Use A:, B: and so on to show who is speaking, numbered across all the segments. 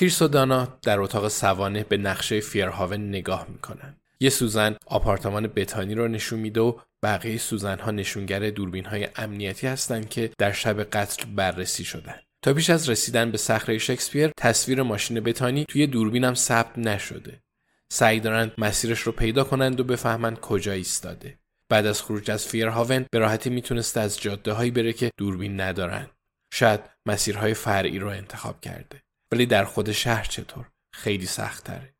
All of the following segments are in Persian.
A: کریس و دانا در اتاق سوانه به نقشه فیرهاون نگاه می‌کنن. یه سوزن آپارتمان بتانی رو نشون میده و بقیه سوزن ها نشونگر دوربین های امنیتی هستند که در شب قتل بررسی شدن. تا پیش از رسیدن به صخره شکسپیر تصویر ماشین بتانی توی دوربینم ثبت نشده. سعی دارند مسیرش رو پیدا کنند و بفهمند کجا ایستاده. بعد از خروج از فیرهاون به راحتی می‌تونسته از جاده هایی بره که دوربین ندارن. شاید مسیرهای فرعی رو انتخاب کرده. ولی در خود شهر چطور؟ خیلی سخت تره.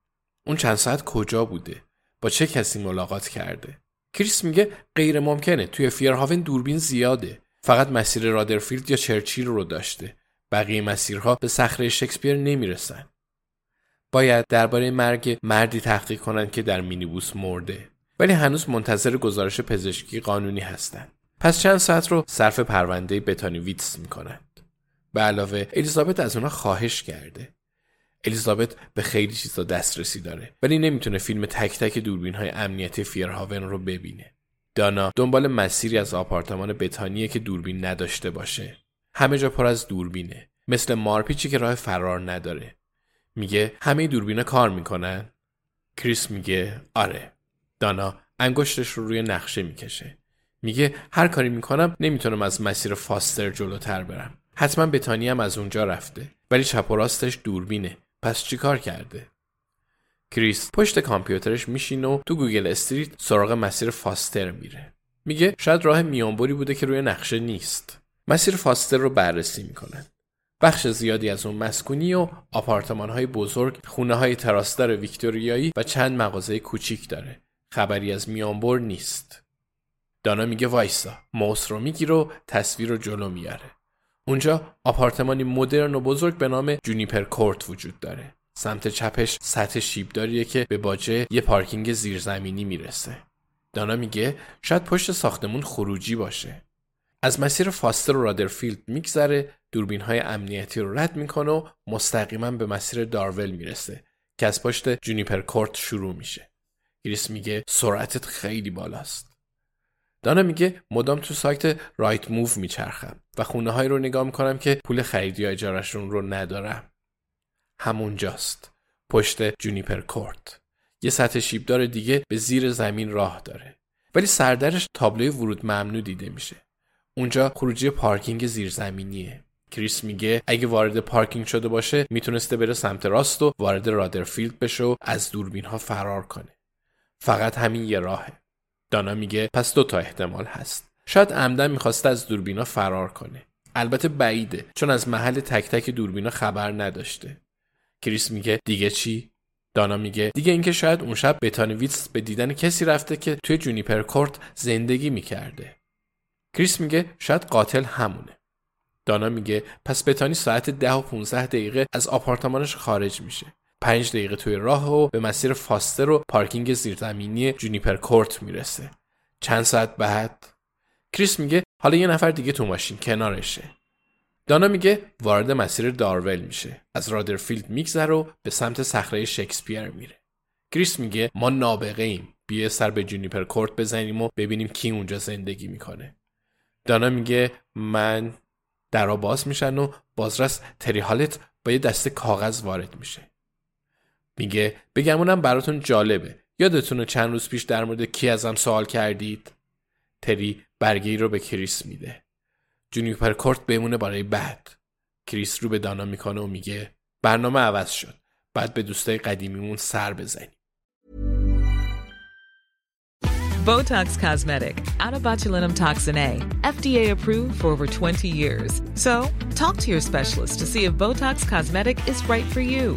A: اون چند ساعت کجا بوده؟ با چه کسی ملاقات کرده؟ کریس میگه غیر ممکنه توی فیرهاون دوربین زیاده. فقط مسیر رادرفیلد یا چرچیل رو داشته. بقیه مسیرها به صخره شکسپیر نمی‌رسن. باید درباره مرگ مردی تحقیق کنند که در مینیبوس مرده. ولی هنوز منتظر گزارش پزشکی قانونی هستند. پس چند ساعت رو صرف پرونده بتانی ویتس می‌کنند. به علاوه الیزابت از اونا خواهش کرده. الیزابت به خیلی چیزا دسترسی داره ولی نمی‌تونه فیلم تک تک دوربین های امنیتی فیرهاون رو ببینه. دانا دنبال مسیری از آپارتمان بتانیه که دوربین نداشته باشه. همه جا پر از دوربینه. مثل مارپیچی که راه فرار نداره. میگه همه دوربینا کار می‌کنن؟ کریس میگه آره. دانا انگشتش رو روی نقشه می‌کشه. میگه هر کاری می‌کنم نمی‌تونم از مسیر فاستر جلوتر برم. حتما بتانی هم از اونجا رفته. ولی چپ و راستش دوربینه. پس چیکار کرده؟ کریس پشت کامپیوترش میشینه و تو گوگل استریت سراغ مسیر فاستر میره. میگه شاید راه میانبری بوده که روی نقشه نیست. مسیر فاستر رو بررسی می‌کنن. بخش زیادی از اون مسکونی و آپارتمان های بزرگ، خونه های تراس‌دار ویکتوریایی و چند مغازه کوچیک داره. خبری از میانبر نیست. دانا میگه وایسا، موس رو می‌گیره و تصویر رو جلو میاره. اونجا آپارتمانی مدرن و بزرگ به نام جونیپر کورت وجود داره. سمت چپش سطح شیبداریه که به باجه یه پارکینگ زیرزمینی می‌رسه. دانا میگه شاید پشت ساختمون خروجی باشه. از مسیر فاستر و رادرفیلد میگذره دوربین های امنیتی رو رد می‌کنه و مستقیما به مسیر دارول می‌رسه که از پشت جونیپر کورت شروع میشه. گریس میگه سرعتت خیلی بالاست. دانا میگه مدام تو سایت رایت موو میچرخم و خونه هایی رو نگاه می‌کنم که پول خرید یا اجارشون رو ندارم. همونجاست. پشت جونیپر کورت. یه سطح شیبدار دیگه به زیر زمین راه داره. ولی سردرش تابلوی ورود ممنوع دیده میشه. اونجا خروجی پارکینگ زیرزمینیه. کریس میگه اگه وارد پارکینگ شده باشه می‌تونسته بره سمت راست و وارد رادرفیلد بشه و از دوربین ها فرار کنه. فقط همین یه راهه. دانا میگه پس دو تا احتمال هست. شاید عمداً می‌خواسته از دوربینا فرار کنه. البته بعیده چون از محل تک تک دوربینا خبر نداشته. کریس میگه دیگه چی؟ دانا میگه دیگه اینکه شاید اون شب بتانی ویتس به دیدن کسی رفته که توی جونیپر کورت زندگی می‌کرده. کریس میگه شاید قاتل همونه. دانا میگه پس بتانی ساعت ده و 15 دقیقه از آپارتمانش خارج میشه. پنج دقیقه توی راه و به مسیر فاستر و پارکینگ زیرزمینی جونیپر کورت می‌رسه. چند ساعت بعد کریس میگه حالا یه نفر دیگه تو ماشین کنارشه. دانا میگه وارد مسیر دارول میشه. از رادرفیلد میگذره و به سمت صخره شکسپیر میره. کریس میگه ما نابغه ایم بیا سری به جونیپر کورت بزنیم و ببینیم کی اونجا زندگی می‌کنه دانا میگه من درا باز میشن و بازرس تری هالت با یه دسته کاغذ وارد میشه میگه بگمونم براتون جالبه. یادتونه چند روز پیش در مورد کی ازم سوال کردید؟ تری برگی رو به کریس میده. جونیپر کورت بمونه برای بعد کریس رو به دانا می‌کنه و میگه برنامه عوض شد. بعد به دوستای قدیمیمون سر بزنیم.
B: Botox Cosmetic, out of botulinum toxin A, FDA approved for over 20 years. So, talk to your specialist to see if Botox Cosmetic is right for you.